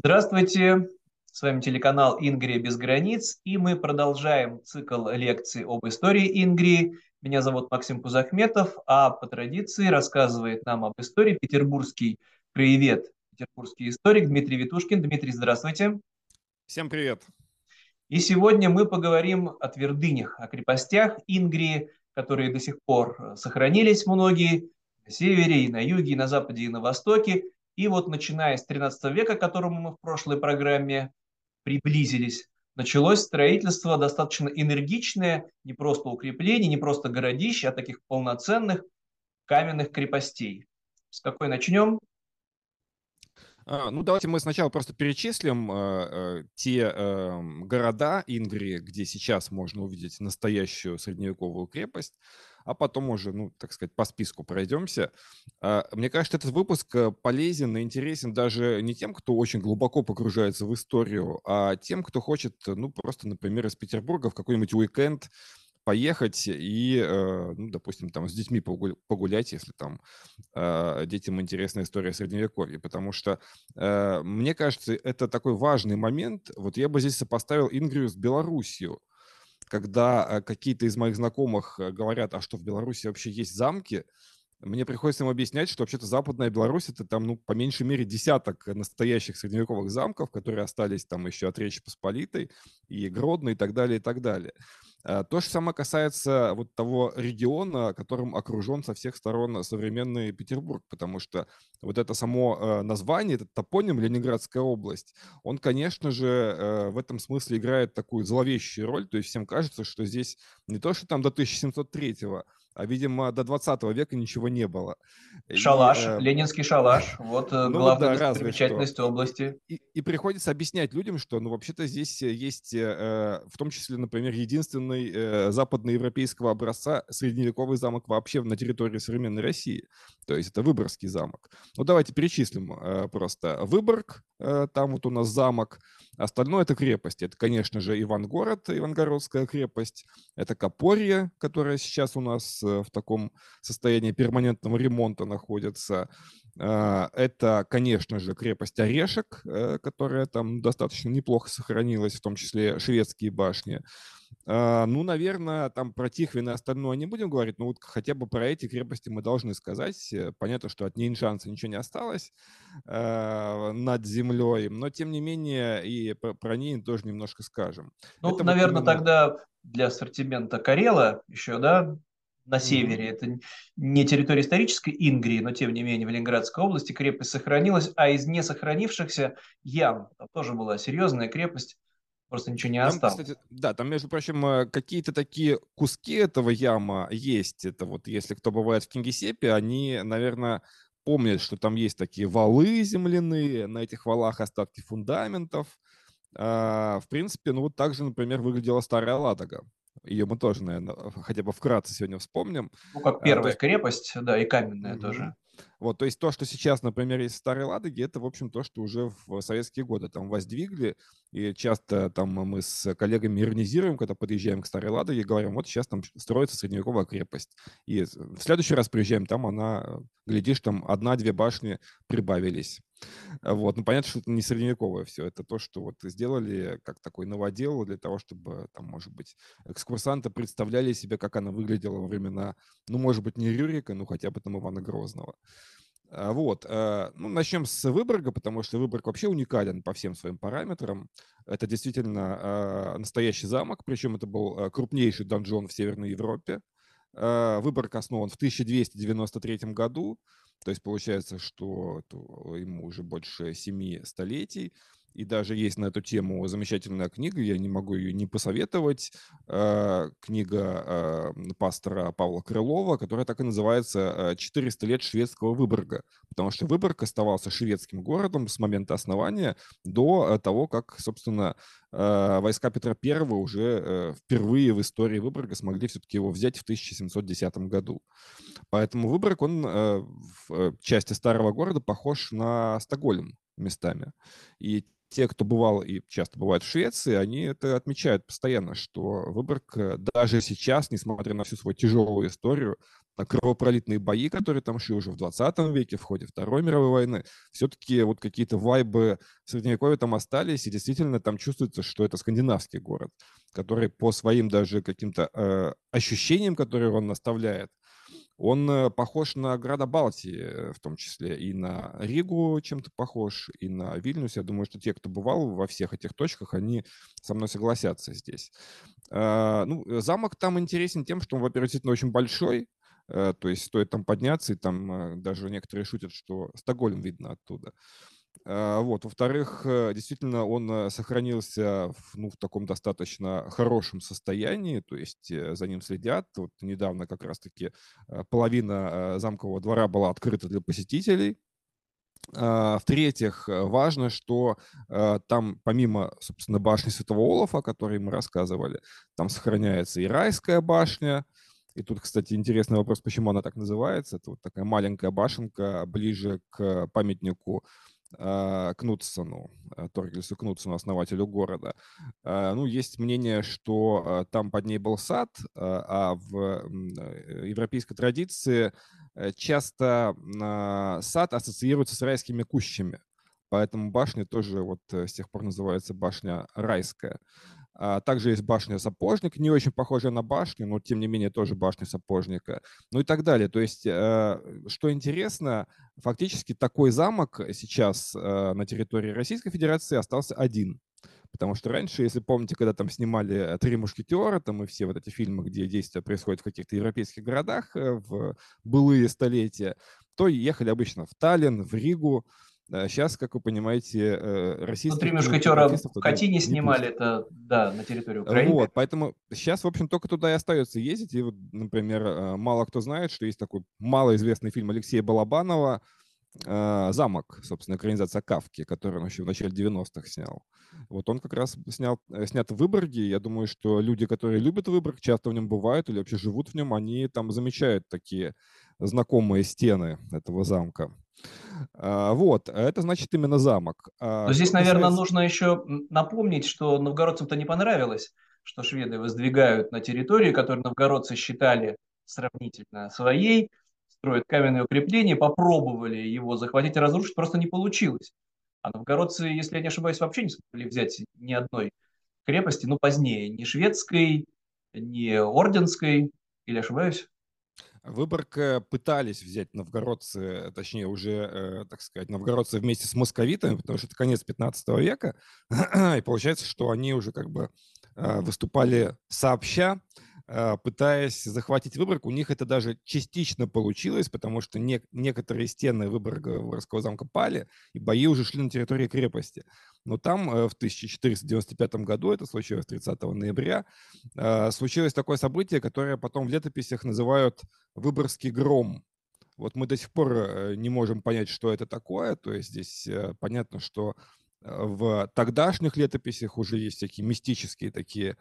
Здравствуйте, с вами телеканал «Ингрия без границ», и мы продолжаем цикл лекций об истории Ингрии. Меня зовут Максим Кузахметов, а по традиции рассказывает нам об истории петербургский краевед, петербургский историк Дмитрий Витушкин. Дмитрий, здравствуйте. Всем привет. И сегодня мы поговорим о твердынях, о крепостях Ингрии, которые до сих пор сохранились многие на севере, и на юге, и на западе, и на востоке – и вот начиная с 13 века, к которому мы в прошлой программе приблизились, началось строительство достаточно энергичное, не просто укрепление, не просто городища, а таких полноценных каменных крепостей. С какой начнем? А, ну, давайте мы сначала просто перечислим э, э, те э, города Ингрии, где сейчас можно увидеть настоящую средневековую крепость а потом уже, ну, так сказать, по списку пройдемся. А, мне кажется, этот выпуск э, полезен и интересен даже не тем, кто очень глубоко погружается в историю, а тем, кто хочет, ну, просто, например, из Петербурга в какой-нибудь уикенд поехать и, э, ну, допустим, там с детьми погулять, если там э, детям интересна история Средневековья, потому что, мне кажется, это такой важный момент. Вот я бы здесь сопоставил Ингрию с Белоруссией когда э, какие-то из моих знакомых э, говорят, а что в Беларуси вообще есть замки, мне приходится им объяснять, что вообще-то Западная Беларусь это там, ну, по меньшей мере десяток настоящих средневековых замков, которые остались там еще от Речи Посполитой и Гродно и так далее, и так далее. А, то же самое касается вот того региона, которым окружен со всех сторон современный Петербург, потому что вот это само э, название, этот топоним Ленинградская область, он, конечно же, э, в этом смысле играет такую зловещую роль, то есть всем кажется, что здесь не то, что там до 1703 а, видимо, до 20 века ничего не было. Шалаш, и, э, ленинский шалаш, вот э, ну, главная да, достопримечательность области. И, и приходится объяснять людям, что, ну, вообще-то здесь есть, э, в том числе, например, единственный э, западноевропейского образца средневековый замок вообще на территории современной России. То есть это Выборгский замок. Ну, давайте перечислим э, просто. Выборг, э, там вот у нас замок, Остальное это крепости. Это, конечно же, Ивангород, Ивангородская крепость. Это Копорье, которая сейчас у нас э, в таком состоянии перманентного ремонта находится. А, это, конечно же, крепость Орешек, э, которая там достаточно неплохо сохранилась, в том числе шведские башни. Ну, наверное, там про Тихвин и остальное не будем говорить, но вот хотя бы про эти крепости мы должны сказать. Э, понятно, что от Ниншанса ничего не осталось э, над землей, но тем не менее и про, про Нин тоже немножко скажем. Ну, Это наверное, вот именно... тогда для ассортимента Карела еще, да, на севере. Это не территория исторической Ингрии, но тем не менее в Ленинградской области крепость сохранилась, а из не сохранившихся ям, там тоже была серьезная крепость, просто ничего не там, осталось. Кстати, да, там, между прочим, э, какие-то такие куски этого яма есть. Это вот, если кто бывает в Кингисеппе, они, наверное, помнят, что там есть такие валы земляные, на этих валах остатки фундаментов. А, в принципе, ну вот так же, например, выглядела Старая Ладога. Ее мы тоже, наверное, хотя бы вкратце сегодня вспомним. Ну, как а, первая а, крепость, да, и каменная угу. тоже. Вот, то есть то, что сейчас, например, есть в Старой Ладоге, это, в общем, то, что уже в советские годы там воздвигли, и часто там мы с коллегами иронизируем, когда подъезжаем к Старой Ладоге, говорим, вот сейчас там строится средневековая крепость. И в следующий раз приезжаем, там она, глядишь, там одна-две башни прибавились. Вот, ну понятно, что это не средневековое все, это то, что вот сделали как такой новодел для того, чтобы там, может быть, экскурсанты представляли себе, как она выглядела во времена, ну, может быть, не Рюрика, ну, хотя бы там Ивана Грозного. А, вот, э, ну, начнем с Выборга, потому что Выборг вообще уникален по всем своим параметрам. Это действительно а, настоящий замок, причем это был крупнейший донжон в Северной Европе. Э, Выборг основан в 1293 году, то есть получается, что ему уже больше семи столетий. И даже есть на эту тему замечательная книга, я не могу ее не посоветовать. Э, книга э, пастора Павла Крылова, которая так и называется «400 лет шведского Выборга». Потому что Выборг оставался шведским городом с момента основания до того, как, собственно, войска Петра I уже впервые в истории Выборга смогли все-таки его взять в 1710 году. Поэтому Выборг, он в части старого города похож на Стокгольм местами. И те, кто бывал и часто бывает в Швеции, они это отмечают постоянно, что Выборг даже сейчас, несмотря на всю свою тяжелую историю, на кровопролитные бои, которые там шли уже в 20 веке, в ходе Второй мировой войны, все-таки вот какие-то вайбы Средневековья там остались, и действительно там чувствуется, что это скандинавский город, который по своим даже каким-то э, ощущениям, которые он наставляет, он э, похож на города Балтии, э, в том числе и на Ригу чем-то похож, и на Вильнюс. Я думаю, что те, кто бывал во всех этих точках, они со мной согласятся здесь. А, ну, замок там интересен тем, что он, во-первых, действительно очень большой, э, то есть стоит там подняться, и там даже некоторые шутят, что Стокгольм видно оттуда. А, вот. Во-вторых, э, действительно, он э, сохранился в, ну, в таком достаточно хорошем состоянии, то есть э, за ним следят. Вот недавно как раз-таки половина замкового двора была открыта для посетителей. А, в-третьих, важно, что там помимо, собственно, башни Святого Олафа, о которой мы рассказывали, там сохраняется и райская башня, и тут, кстати, интересный вопрос, почему она так называется. Это вот такая маленькая башенка ближе к памятнику Кнутсону, а, Торгельсу Кнутсону, основателю города. А, ну, есть мнение, что там под ней был сад, а в э, европейской традиции э, часто сад ассоциируется с райскими кущами. Поэтому башня тоже вот э, с тех пор называется башня райская. А также есть башня сапожник, не очень похожая на башню, но тем не менее тоже башня сапожника, ну и так далее. То есть, э, что интересно, фактически такой замок сейчас э, на территории Российской Федерации остался один. Потому что раньше, если помните, когда там снимали «Три мушкетера», там и все вот эти фильмы, где действия происходят в каких-то европейских городах э, в былые столетия, то ехали обычно в Таллин, в Ригу, Сейчас, как вы понимаете, э, российские... Внутри мушкетера в Катине снимали это, да, на территории Украины. Вот, поэтому сейчас, в общем, только туда и остается ездить. И вот, например, э, мало кто знает, что есть такой малоизвестный фильм Алексея Балабанова э, «Замок», собственно, экранизация Кавки, который он еще в начале 90-х снял. Вот он как раз снял, снят в Выборге. Я думаю, что люди, которые любят Выборг, часто в нем бывают или вообще живут в нем, они там замечают такие знакомые стены этого замка. А, вот, это значит именно замок. А Но здесь, наверное, касается... нужно еще напомнить, что новгородцам-то не понравилось, что шведы воздвигают на территории, которую новгородцы считали сравнительно своей, строят каменные укрепления, попробовали его захватить и разрушить, просто не получилось. А новгородцы, если я не ошибаюсь, вообще не смогли взять ни одной крепости, ну, позднее, ни шведской, ни орденской, или ошибаюсь? Выборг пытались взять новгородцы, точнее уже, э, так сказать, новгородцы вместе с московитами, потому что это конец 15 века, и получается, что они уже как бы э, выступали сообща, а, пытаясь захватить Выборг. У них это даже частично получилось, потому что не, некоторые стены Выборга, Выборгского замка пали, и бои уже шли на территории крепости. Но там э, в 1495 году, это случилось 30 ноября, а, случилось такое событие, которое потом в летописях называют «Выборгский гром». Вот мы до сих пор э, не можем понять, что это такое. То есть здесь э, понятно, что в тогдашних летописях уже есть всякие мистические такие э,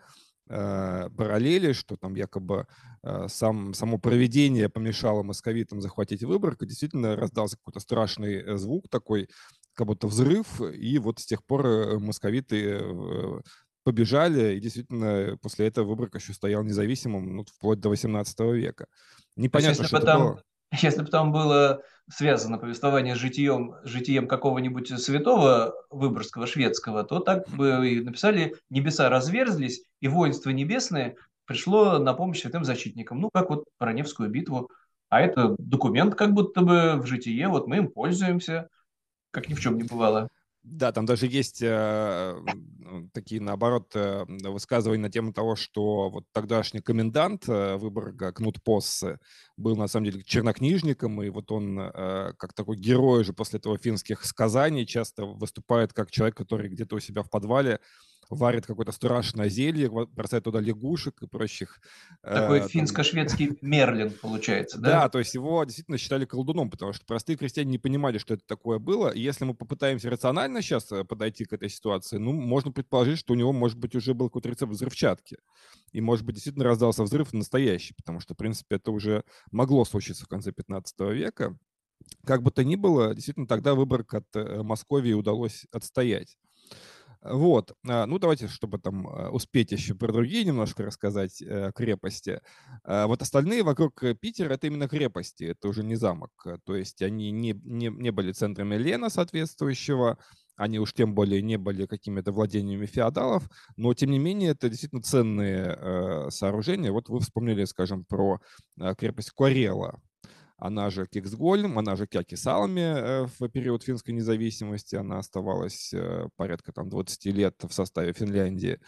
параллели, что там якобы э, сам, само проведение помешало московитам захватить Выборг, и действительно раздался какой-то страшный э, звук такой, как будто взрыв, и вот с тех пор э, московиты э, побежали, и действительно после этого Выборг еще стоял независимым ну, вплоть до 18 века. Непонятно, есть, что это было. Если бы там было связано повествование с житием, житием какого-нибудь святого выборгского, шведского, то так бы и написали «Небеса разверзлись, и воинство небесное пришло на помощь святым защитникам». Ну, как вот про Невскую битву. А это документ как будто бы в житие, вот мы им пользуемся, как ни в чем не бывало. Да, там даже есть э, такие, наоборот, э, высказывания на тему того, что вот тогдашний комендант э, Выборга, Кнут Поссе, был на самом деле чернокнижником, и вот он э, как такой герой же после этого финских сказаний часто выступает как человек, который где-то у себя в подвале варит какое-то страшное зелье, бросает туда лягушек и прочих. Такой э, финско-шведский Мерлин получается, да? Да, то есть его действительно считали колдуном, потому что простые крестьяне не понимали, что это такое было. И если мы попытаемся рационально сейчас э, подойти к этой ситуации, ну, можно предположить, что у него, может быть, уже был какой-то рецепт взрывчатки. И, может быть, действительно раздался взрыв настоящий, потому что, в принципе, это уже могло случиться в конце 15 века. Как бы то ни было, действительно, тогда Выборг от э, Московии удалось отстоять. Вот, а, ну давайте, чтобы там а, успеть еще про другие немножко рассказать э, крепости. А, вот остальные вокруг Питера это именно крепости, это уже не замок. То есть они не, не, не были центрами Лена соответствующего, они уж тем более не были какими-то владениями феодалов, но тем не менее это действительно ценные э, сооружения. Вот вы вспомнили, скажем, про э, крепость Куарела, она же Киксгольм, она же Кяки Салами э, в период финской независимости, она оставалась э, порядка там 20 лет в составе Финляндии.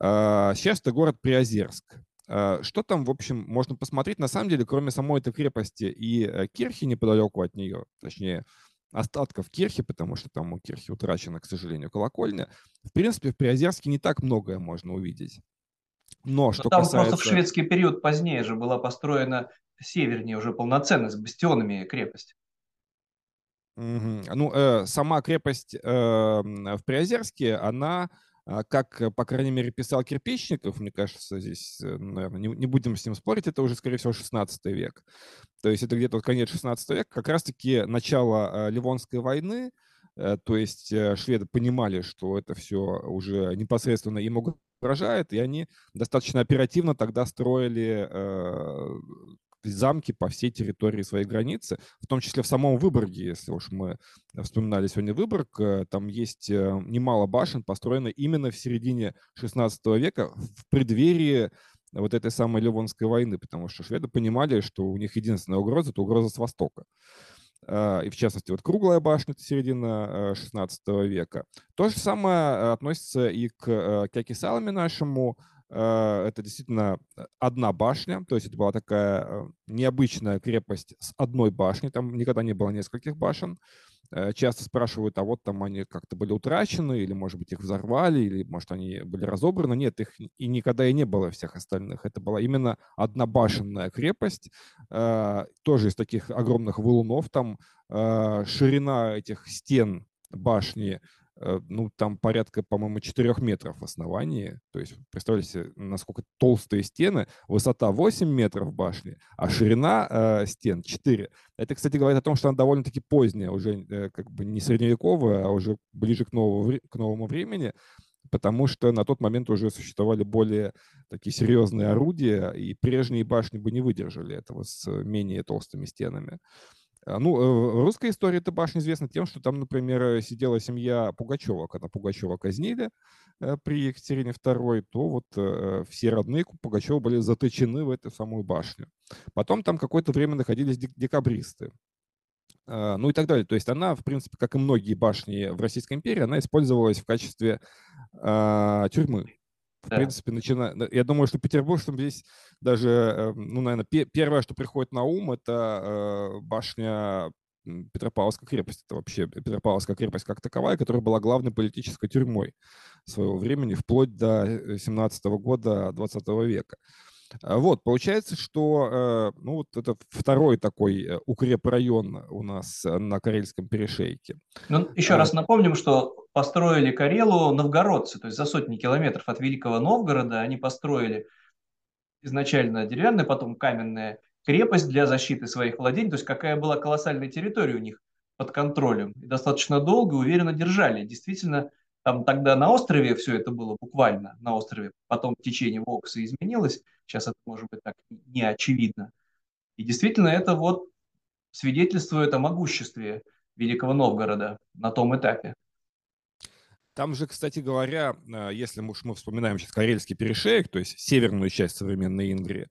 А, сейчас это город Приозерск. А, что там, в общем, можно посмотреть? На самом деле, кроме самой этой крепости и э, кирхи неподалеку от нее, точнее, остатков кирхи, потому что там у кирхи утрачена, к сожалению, колокольня, в принципе, в Приозерске не так многое можно увидеть. Но, что там касается... просто в шведский период позднее же была построена севернее уже полноценно с бастионами крепость. Угу. Ну, э, сама крепость э, в Приозерске, она, э, как, по крайней мере, писал Кирпичников, мне кажется, здесь, э, наверное, не, не будем с ним спорить, это уже, скорее всего, 16 век. То есть это где-то конец 16 века, как раз-таки начало э, Ливонской войны, то есть э, шведы понимали, что это все уже непосредственно им угрожает, и они достаточно оперативно тогда строили э, замки по всей территории своей границы, в том числе в самом Выборге, если уж мы вспоминали сегодня Выборг, э, там есть э, немало башен, построенных именно в середине 16 века, в преддверии вот этой самой Ливонской войны, потому что шведы понимали, что у них единственная угроза – это угроза с востока. А, и в частности, вот круглая башня, это середина 16 э, века. То же самое относится и к Кякисаламе нашему, Э, это действительно э, одна башня, то есть это была такая э, необычная крепость с одной башней, там никогда не было нескольких башен. Часто спрашивают, а вот там они как-то были утрачены, или, может быть, их взорвали, или, может, они были разобраны. Нет, их и никогда и не было всех остальных. Это была именно одна башенная крепость, тоже из таких огромных валунов. Там ширина этих стен башни Э, ну, там порядка, по-моему, 4 метров в основании. То есть, представляете, насколько толстые стены, высота 8 метров башни, а ширина э, стен 4. Это, кстати, говорит о том, что она довольно-таки поздняя, уже э, как бы не средневековая, а уже ближе к новому, к новому времени, потому что на тот момент уже существовали более такие серьезные орудия, и прежние башни бы не выдержали этого с менее толстыми стенами. А, ну, э, в русской истории эта башня известна тем, что там, например, э, сидела семья Пугачева. Когда Пугачева казнили э, при Екатерине II, то вот все родные Пугачева были заточены в эту самую башню. Потом там какое-то время находились декабристы. А, ну и так далее. То есть она, в принципе, как и многие башни в Российской империи, она использовалась в качестве э, тюрьмы в да. принципе, начиная... Я думаю, что петербуржцам здесь даже, эм, ну, наверное, первое, что приходит на ум, это э, башня Петропавловской крепости. Это вообще Петропавловская крепость как таковая, которая была главной политической тюрьмой своего времени, вплоть до 17 -го года 20 века. А, вот, получается, что э, ну, вот это второй такой э, укрепрайон у нас на Карельском перешейке. Ну, еще раз напомним, что построили Карелу новгородцы, то есть за сотни километров от Великого Новгорода они построили изначально деревянная, потом каменная крепость для защиты своих владений, то есть какая была колоссальная территория у них под контролем. И достаточно долго и уверенно держали. Действительно, там тогда на острове все это было буквально на острове. Потом течение Вокса изменилось. Сейчас это может быть так не очевидно. И действительно это вот свидетельствует о могуществе Великого Новгорода на том этапе. Там же, кстати говоря, э, если мы, мы вспоминаем сейчас Карельский перешеек, то есть северную часть современной Ингрии,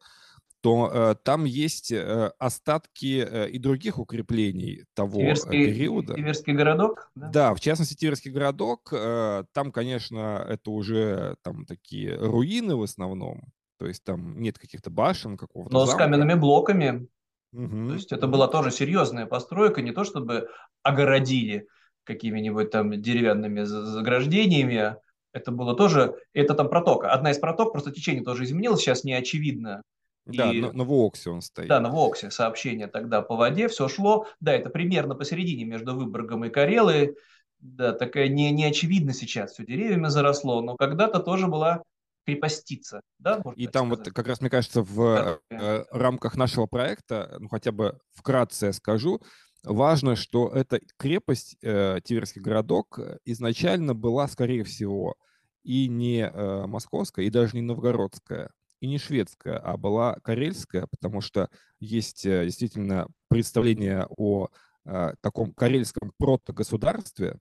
то э, там есть э, остатки э, и других укреплений того э, Тиверский, периода. Тиверский городок? Да? да, в частности, Тиверский городок. Э, там, конечно, это уже там такие руины в основном. То есть там нет каких-то башен, какого-то Но замка. с каменными блоками. Угу. То есть это была тоже серьезная постройка, не то чтобы огородили какими-нибудь там деревянными заграждениями, это было тоже, это там протока. Одна из проток, просто течение тоже изменилось, сейчас не очевидно, да, и, на, на Воксе он стоит. Да, на Воксе сообщение тогда по воде, все шло. Да, это примерно посередине между Выборгом и Карелой. Да, такая не, не очевидно сейчас, все деревьями заросло, но когда-то тоже была крепостица. Да, и там сказать. вот как раз, мне кажется, в э, рамках нашего проекта, ну хотя бы вкратце я скажу, важно, что эта крепость, э, Тиверский городок, изначально была, скорее всего, и не э, московская, и даже не новгородская, и не шведская, а была карельская, потому что есть э, действительно представление о э, таком карельском протогосударстве,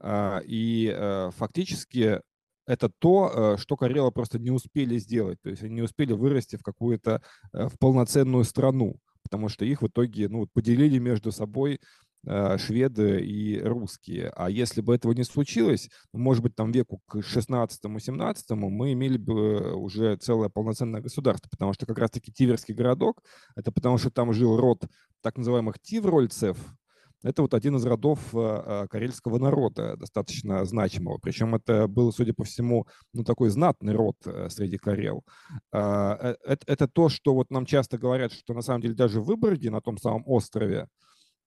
э, и э, фактически это то, э, что Карелы просто не успели сделать, то есть они не успели вырасти в какую-то э, в полноценную страну потому что их в итоге ну, поделили между собой э, шведы и русские. А если бы этого не случилось, ну, может быть, там веку к 16-17 мы имели бы уже целое полноценное государство, потому что как раз-таки Тиверский городок, это потому что там жил род так называемых тиврольцев, это вот один из родов э, э, карельского народа, достаточно значимого. Причем это был, судя по всему, ну, такой знатный род э, среди карел. А, это, это то, что вот нам часто говорят, что на самом деле даже в Выборге, на том самом острове,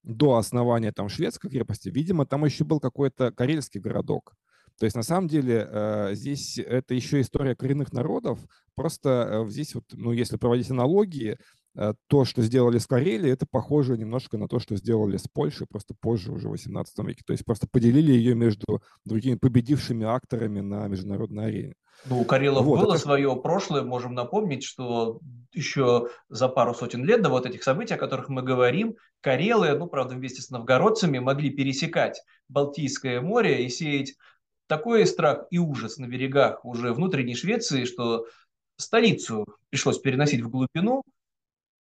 до основания там шведской крепости, видимо, там еще был какой-то карельский городок. То есть на самом деле здесь это еще история коренных народов. Просто здесь вот, ну, если проводить аналогии, Э, то, что сделали с Карелией, это похоже немножко на то, что сделали с Польшей, просто позже, уже в 18 веке. То есть просто поделили ее между другими победившими акторами на международной арене. Ну, у Карелов вот, было это... свое прошлое, можем напомнить, что еще за пару сотен лет до вот этих событий, о которых мы говорим, Карелы, ну, правда, вместе с новгородцами, могли пересекать Балтийское море и сеять такой страх и ужас на берегах уже внутренней Швеции, что столицу пришлось переносить в глубину,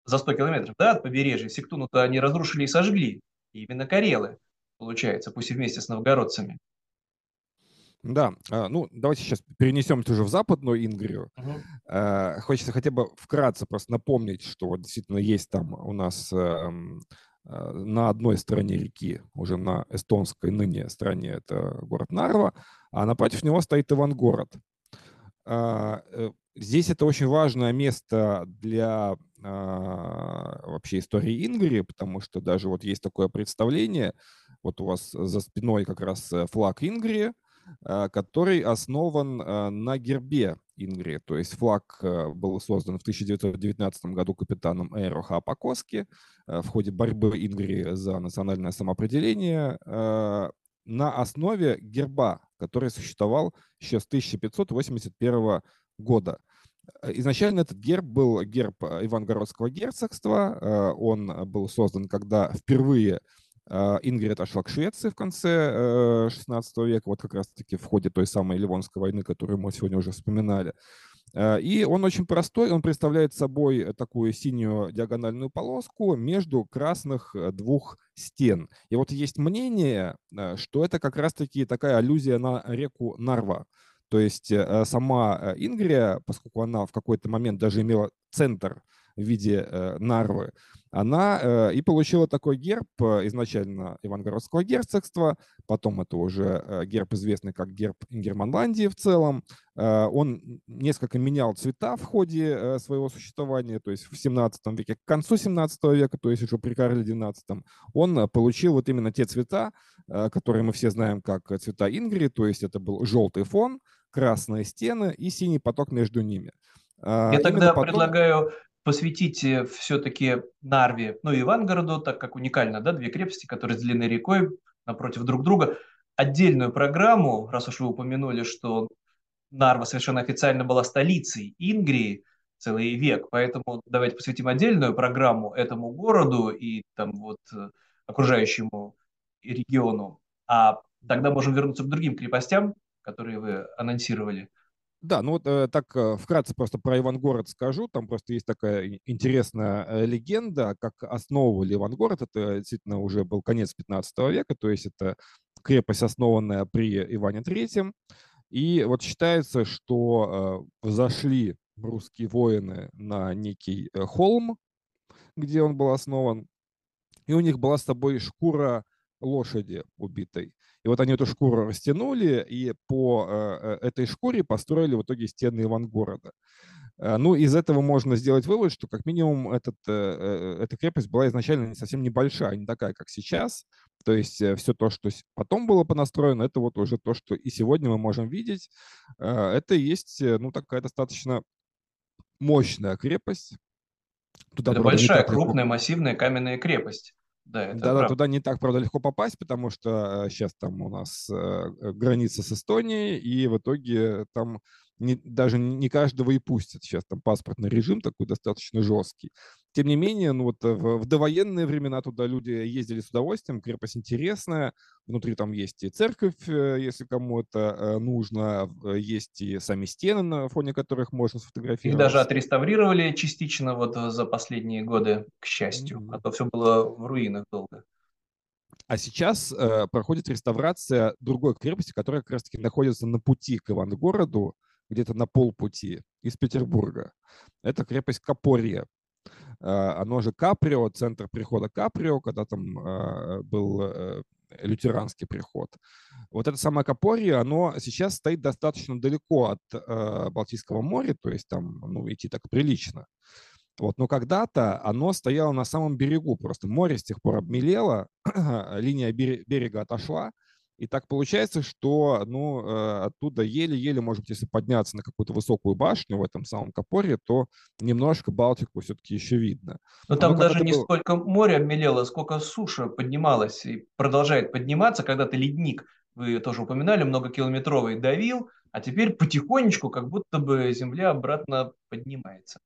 за 100 километров да, от побережья Сектуну-то они разрушили и сожгли. И именно Карелы, получается, пусть и вместе с новгородцами. Да, а, ну давайте сейчас перенесемся уже в западную Ингрию. Угу. Хочется хотя бы вкратце просто напомнить, что вот действительно есть там у нас эм, э, на одной стороне реки, уже на эстонской ныне стороне, это город Нарва, а напротив него стоит Ивангород. Э, здесь это очень важное место для а, вообще истории Ингрии, потому что даже вот есть такое представление, вот у вас за спиной как раз э, флаг Ингрии, а, который основан на гербе Ингрии. То есть флаг э, был создан в 1919 году капитаном Эйро Хапакоски в ходе борьбы Ингрии за национальное самоопределение на основе герба, который существовал еще с 1581 года. Изначально этот герб был герб Ивангородского герцогства. Э, он был создан, когда впервые э, Ингрид отошла к Швеции в конце 16 э, века, вот как раз-таки в ходе той самой Ливонской войны, которую мы сегодня уже вспоминали. И он очень простой, он представляет собой такую синюю диагональную полоску между красных двух стен. И вот есть мнение, что это как раз-таки такая аллюзия на реку Нарва. То есть э, сама э, Ингрия, поскольку она в какой-то момент даже имела центр в виде э, Нарвы, она и получила такой герб изначально Ивангородского герцогства, потом это уже герб, известный как герб Ингерманландии в целом. Он несколько менял цвета в ходе своего существования, то есть в 17 веке, к концу 17 века, то есть уже при Карле XII, он получил вот именно те цвета, которые мы все знаем как цвета Ингрии, то есть это был желтый фон, красные стены и синий поток между ними. А, Я тогда потом... предлагаю посвятить э, все-таки Нарве, ну и Ивангороду, так как уникально, да, две крепости, которые разделены рекой напротив друг друга, отдельную программу, раз уж вы упомянули, что Нарва совершенно официально была столицей Ингрии целый век, поэтому давайте посвятим отдельную программу этому городу и там вот э, окружающему региону, а тогда можем вернуться к другим крепостям, которые вы анонсировали. Да, ну вот э, так э, вкратце просто про Ивангород скажу. Там просто есть такая интересная э, легенда, как основывали Ивангород. Это действительно уже был конец 15 века, то есть это крепость, основанная при Иване Третьем. И вот считается, что э, зашли русские воины на некий э, холм, где он был основан, и у них была с собой шкура лошади убитой. И вот они эту шкуру растянули, и по э, э, этой шкуре построили в итоге стены Ивангорода. Э, ну, из этого можно сделать вывод, что как минимум этот, эта крепость была изначально не совсем небольшая, не такая, как сейчас. То есть все то, что потом было понастроено, это вот уже то, что и сегодня мы можем видеть. Это и есть, ну, такая достаточно мощная крепость. Туда, это большая, крупная, массивная каменная крепость. Да, это да, да, туда не так, правда, легко попасть, потому что сейчас там у нас граница с Эстонией, и в итоге там не, даже не каждого и пустят. Сейчас там паспортный режим такой достаточно жесткий. Тем не менее, ну вот в, в довоенные времена туда люди ездили с удовольствием, крепость интересная, внутри там есть и церковь, э, если кому это э, нужно, есть и сами стены, на фоне которых можно сфотографировать. Их даже отреставрировали частично вот за последние годы, к счастью, mm-hmm. а то все было в руинах долго. А сейчас э, проходит реставрация другой крепости, которая как раз-таки находится на пути к Ивангороду, где-то на полпути из Петербурга. Это крепость Капория. А, оно же Каприо, центр прихода Каприо, когда там а, был э, лютеранский приход. Вот это самое Капорье, оно сейчас стоит достаточно далеко от э, Балтийского моря, то есть там ну, идти так прилично. Вот, но когда-то оно стояло на самом берегу, просто море с тех пор обмелело, линия берега отошла, и так получается, что ну, э, оттуда еле-еле, может быть, если подняться на какую-то высокую башню в этом самом Капоре, то немножко Балтику все-таки еще видно. Но там Но даже не было... сколько море обмелело, сколько суша поднималась и продолжает подниматься, когда-то ледник, вы тоже упоминали, многокилометровый давил, а теперь потихонечку как будто бы земля обратно поднимается.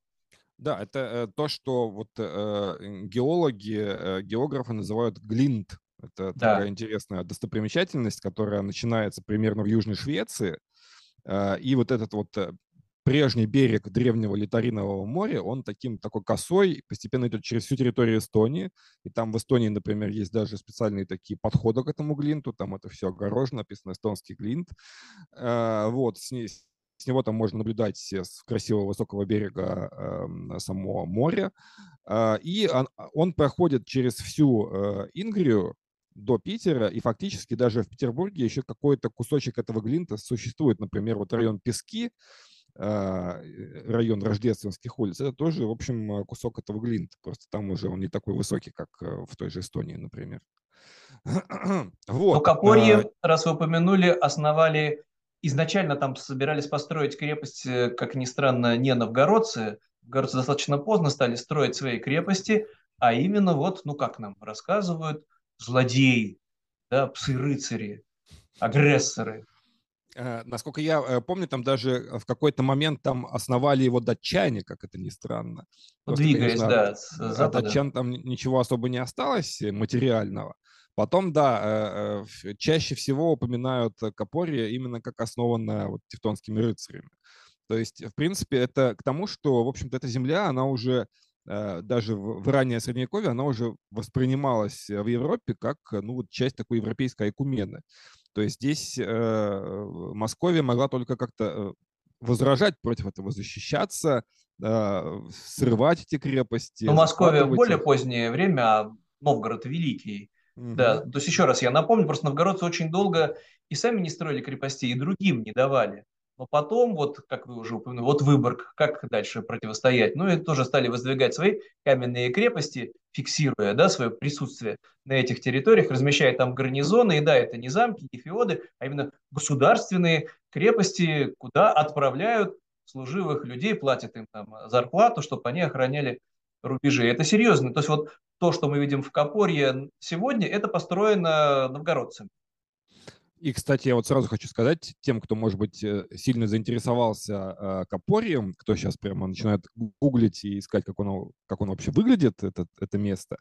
Да, это э, то, что вот э, геологи, географы называют глинт, это да. такая интересная достопримечательность, которая начинается примерно в Южной Швеции. А, и вот этот вот э, прежний берег древнего Литаринового моря, он таким такой косой, постепенно идет через всю территорию Эстонии. И там в Эстонии, например, есть даже специальные такие подходы к этому глинту, там это все огорожено, написано эстонский глинт. А, вот, с, ней, с него там можно наблюдать с красивого высокого берега э, само море. Э, и он, он проходит через всю э, Ингрию, до Питера, и фактически даже в Петербурге еще какой-то кусочек этого глинта существует. Например, вот район Пески, а, э, район Рождественских улиц, это тоже, в общем, кусок этого глинта. Просто там уже он не такой высокий, как э, в той же Эстонии, например. Вот. Но Капорье, а раз вы упомянули, основали, изначально там собирались построить крепость, э, как ни странно, не новгородцы. Новгородцы достаточно поздно стали строить свои крепости, а именно вот, ну как нам рассказывают, злодеи, да, псы-рыцари, агрессоры. Э, насколько я э, помню, там даже в какой-то момент там основали его датчане, как это ни странно. Ну, Просто, Двигаясь, конечно, да, с от датчан там ничего особо не осталось материального. Потом, да, э, чаще всего упоминают Капория именно как основанная вот тевтонскими рыцарями. То есть, в принципе, это к тому, что, в общем-то, эта земля, она уже Э, даже в раннее Средневековье она уже воспринималась в Европе как э, ну, часть такой европейской айкумены. То есть здесь э, Московия могла только как-то э, возражать против этого, защищаться, э, срывать эти крепости. Но Московия в более их. позднее время, а Новгород великий. Угу. Да, то есть еще раз я напомню, просто новгородцы очень долго и сами не строили крепостей, и другим не давали. Но потом, вот как вы уже упомянули, вот Выборг, как дальше противостоять? Ну и тоже стали воздвигать свои каменные крепости, фиксируя да, свое присутствие на этих территориях, размещая там гарнизоны. И да, это не замки, не феоды, а именно государственные крепости, куда отправляют служивых людей, платят им там зарплату, чтобы они охраняли рубежи. Это серьезно. То есть вот то, что мы видим в Копорье сегодня, это построено новгородцами. И, кстати, я вот сразу хочу сказать тем, кто, может быть, э, сильно заинтересовался э, Капорием, кто сейчас прямо начинает гуглить и искать, как он, как он вообще выглядит, это, это место,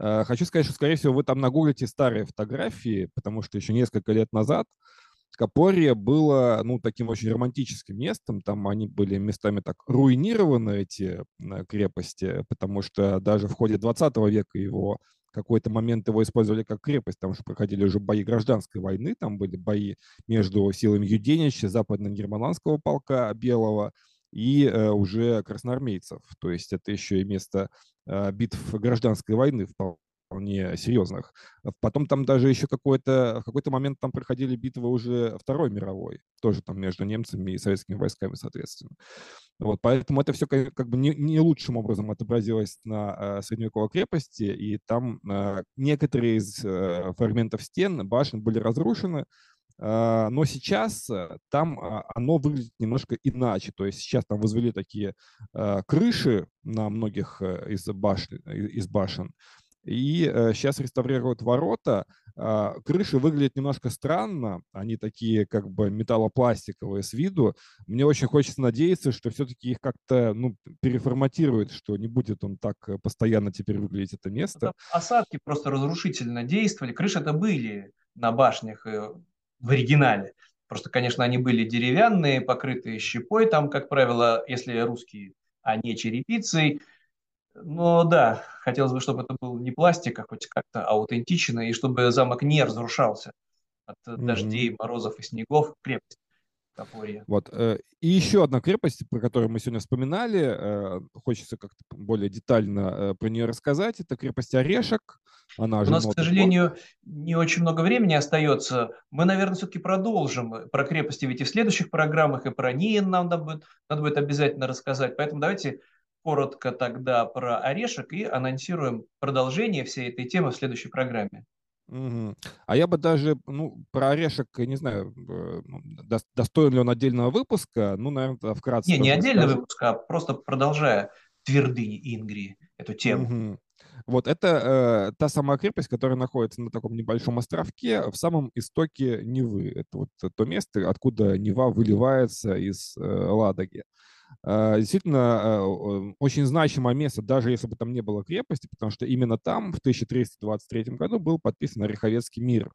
э, хочу сказать, что, скорее всего, вы там нагуглите старые фотографии, потому что еще несколько лет назад Капория было, ну, таким очень романтическим местом. Там они были местами так руинированы, эти крепости, потому что даже в ходе 20 века его какой-то момент его использовали как крепость, там же проходили уже бои гражданской войны, там были бои между силами Юденича, западно-германского полка Белого и э, уже красноармейцев. То есть это еще и место э, битв гражданской войны вполне серьезных. Потом там даже еще какой-то, в какой-то момент там проходили битвы уже Второй мировой, тоже там между немцами и советскими войсками, соответственно. Вот, поэтому это все как, бы не, не лучшим образом отобразилось на э, средневековой крепости, и там э, некоторые из э, фрагментов стен, башен были разрушены, э, но сейчас э, там э, оно выглядит немножко иначе. То есть сейчас там возвели такие э, крыши на многих э, из, башен, из башен, и сейчас реставрируют ворота, а, крыши выглядят немножко странно, они такие как бы металлопластиковые с виду. Мне очень хочется надеяться, что все-таки их как-то ну, переформатируют, что не будет он так э, постоянно теперь выглядеть это место. осадки просто разрушительно действовали. Крыши-то были на башнях э, в оригинале. Просто, конечно, они были деревянные, покрытые щепой, там, как правило, если русские, а не черепицей. Но да, хотелось бы, чтобы это был не пластик, а хоть как-то аутентично, и чтобы замок не разрушался от mm-hmm. дождей, морозов и снегов. Крепость. Вот. Э, и еще одна крепость, про которую мы сегодня вспоминали, э, хочется как-то более детально про нее рассказать, это крепость Орешек. Она У нас, к сожалению, не очень много времени остается. Мы, наверное, все-таки продолжим про крепости ведь и в следующих программах, и про Ниен нам надо будет, надо будет обязательно рассказать. Поэтому давайте коротко тогда про орешек и анонсируем продолжение всей этой темы в следующей программе. Угу. А я бы даже, ну, про орешек, не знаю, э, ну, достоин ли он отдельного выпуска, ну, наверное, вкратце. Не, не отдельный выпуск, а просто продолжая твердыни Ингрии эту тему. Угу. Вот это э, та самая крепость, которая находится на таком небольшом островке в самом истоке Невы. Это вот то место, откуда Нева выливается из э, Ладоги. Действительно а, очень значимое место, даже если бы там не было крепости, потому что именно там в 1323 году был подписан Ореховецкий мир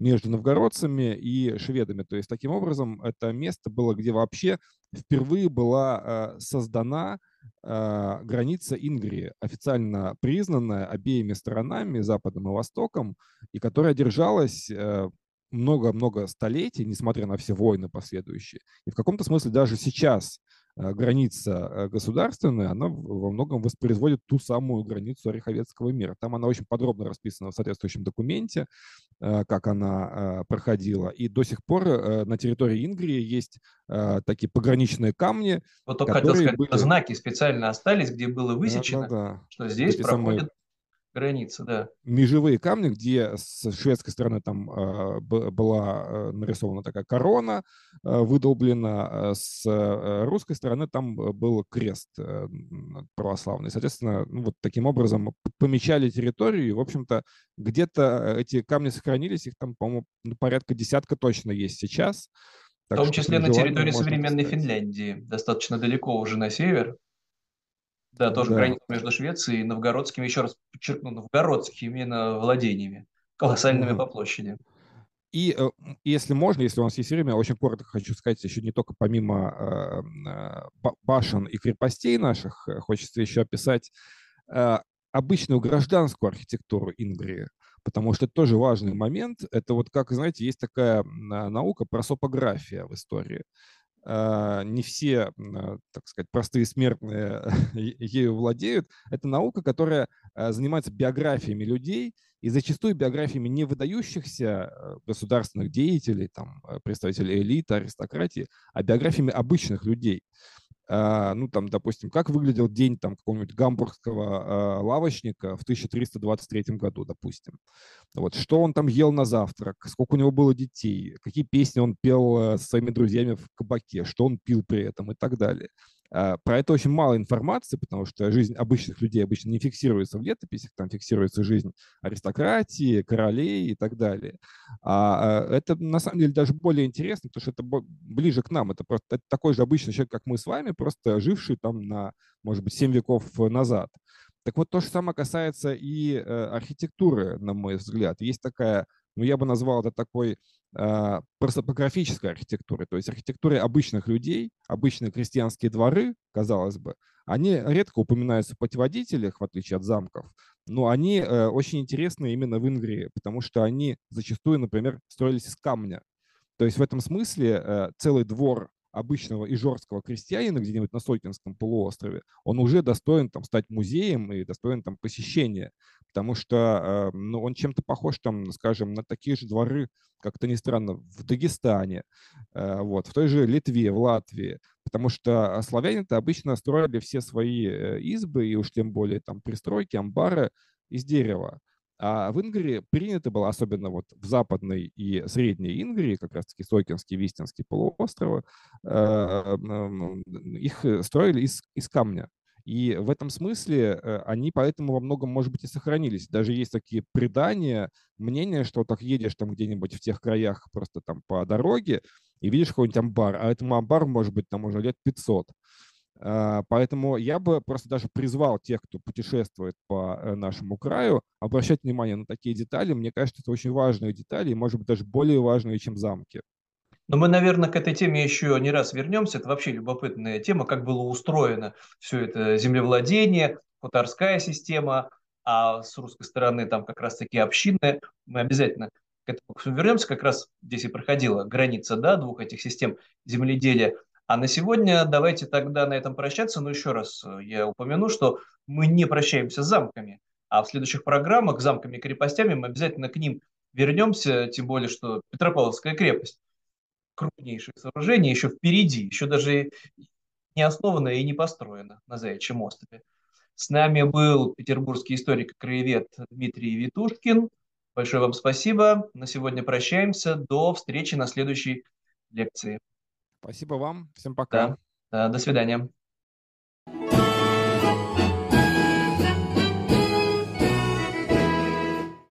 между новгородцами и шведами. То есть таким образом это место было, где вообще впервые была а, создана граница Ингрии, официально признанная обеими сторонами, Западом и Востоком, и которая держалась э, много-много столетий, несмотря на все войны последующие. И в каком-то смысле даже сейчас Э, граница э, государственная, она во многом воспроизводит ту самую границу Ореховецкого мира. Там она очень подробно расписана в соответствующем документе, э, как она проходила. И до сих пор на территории Ингрии есть такие пограничные камни. Вот только хотел сказать, были... знаки специально остались, где было высечено, да, да, да. что здесь Эти проходит самые граница, да. Межевые камни, где с шведской стороны там э, была э, нарисована такая корона, э, выдолблена, с русской стороны там был крест э, православный. Соответственно, ну, вот таким образом помечали территорию, и, в общем-то, где-то эти камни сохранились, их там, по-моему, ну, порядка десятка точно есть сейчас. Так в том числе на территории современной поставить. Финляндии, достаточно далеко уже на север. Да, тоже да. граница между Швецией и новгородскими, еще раз подчеркну, новгородскими именно владениями, колоссальными угу. по площади. И э, если можно, если у нас есть время, очень коротко хочу сказать еще не только помимо э, башен и крепостей наших, э, хочется еще описать обычную гражданскую архитектуру Ингрии, потому что это тоже важный момент. Это вот как, знаете, есть такая наука просопография в истории. А, не все, так сказать, простые смертные ею владеют. Это наука, которая а, занимается биографиями людей и зачастую биографиями не выдающихся государственных деятелей, там, представителей элиты, аристократии, а биографиями обычных людей. А, ну, там, допустим, как выглядел день там какого-нибудь гамбургского а, лавочника в 1323 году, допустим. Вот, что он там ел на завтрак, сколько у него было детей, какие песни он пел э, своими друзьями в кабаке, что он пил при этом и так далее. А, про это очень мало информации, потому что жизнь обычных людей обычно не фиксируется в летописях, там фиксируется жизнь аристократии, королей и так далее. А, а это на самом деле даже более интересно, потому что это ближе к нам. Это просто это такой же обычный человек, как мы с вами, просто живший там на, может быть, 7 веков назад. Так вот, то же самое касается и э, архитектуры, на мой взгляд. Есть такая, ну, я бы назвал это такой а, простопографической архитектуры, то есть архитектуры обычных людей, обычные крестьянские дворы, казалось бы, они редко упоминаются в путеводителях, в отличие от замков, но они э, очень интересны именно в Ингрии, потому что они зачастую, например, строились из камня. То есть в этом смысле э, целый двор обычного ижорского крестьянина где-нибудь на Сокинском полуострове, он уже достоин там стать музеем и достоин там посещения, потому что э, ну, он чем-то похож там, скажем, на такие же дворы, как-то ни странно, в Дагестане, э, вот, в той же Литве, в Латвии, потому что славяне-то обычно строили все свои э, избы и уж тем более там пристройки, амбары из дерева. А в Ингрии принято было, особенно вот в западной и средней Ингрии, как раз-таки Сокинский, Вистинский полуостровы, э, их строили из, из камня. И в этом смысле э, они поэтому во многом, может быть, и сохранились. Даже есть такие предания, мнения, что так едешь там где-нибудь в тех краях просто там по дороге и видишь какой-нибудь амбар, а этому амбару, может быть, там уже лет 500. А, поэтому я бы просто даже призвал тех, кто путешествует по э, нашему краю, обращать внимание на такие детали. Мне кажется, это очень важные детали, и, может быть, даже более важные, чем замки. Но мы, наверное, к этой теме еще не раз вернемся. Это вообще любопытная тема, как было устроено все это землевладение, хуторская система, а с русской стороны там как раз-таки общинная. Мы обязательно к этому вернемся. Как раз здесь и проходила граница да, двух этих систем земледелия. А на сегодня давайте тогда на этом прощаться. Но еще раз э, я упомяну, что мы не прощаемся с замками. А в следующих программах замками и крепостями мы обязательно к ним вернемся, тем более, что Петропавловская крепость крупнейшее сооружение еще впереди, еще даже не основано и не построено на Заячьем острове. С нами был петербургский историк и краевед Дмитрий Витушкин. Большое вам спасибо. На сегодня прощаемся. До встречи на следующей лекции. Спасибо вам. Всем пока. Да, да, до свидания.